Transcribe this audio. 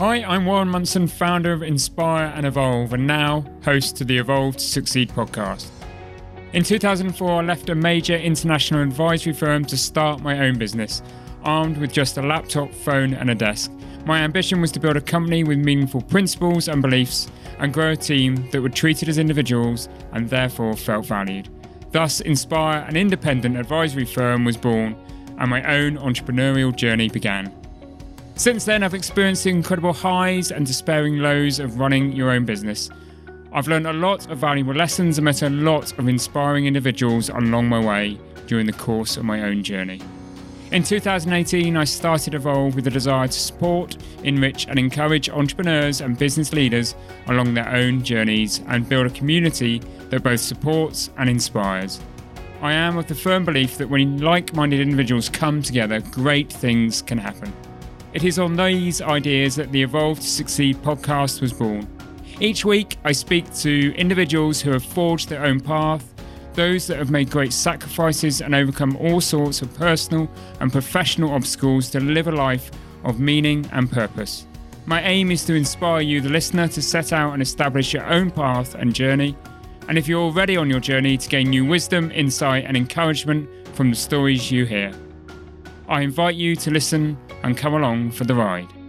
Hi, I'm Warren Munson, founder of Inspire and Evolve, and now host to the Evolve to Succeed podcast. In 2004, I left a major international advisory firm to start my own business, armed with just a laptop, phone, and a desk. My ambition was to build a company with meaningful principles and beliefs and grow a team that were treated as individuals and therefore felt valued. Thus, Inspire, an independent advisory firm, was born, and my own entrepreneurial journey began. Since then, I've experienced the incredible highs and despairing lows of running your own business. I've learned a lot of valuable lessons and met a lot of inspiring individuals along my way during the course of my own journey. In 2018, I started Evolve with a desire to support, enrich, and encourage entrepreneurs and business leaders along their own journeys and build a community that both supports and inspires. I am of the firm belief that when like minded individuals come together, great things can happen. It is on these ideas that the Evolve to Succeed podcast was born. Each week, I speak to individuals who have forged their own path, those that have made great sacrifices and overcome all sorts of personal and professional obstacles to live a life of meaning and purpose. My aim is to inspire you, the listener, to set out and establish your own path and journey. And if you're already on your journey, to gain new wisdom, insight, and encouragement from the stories you hear. I invite you to listen and come along for the ride.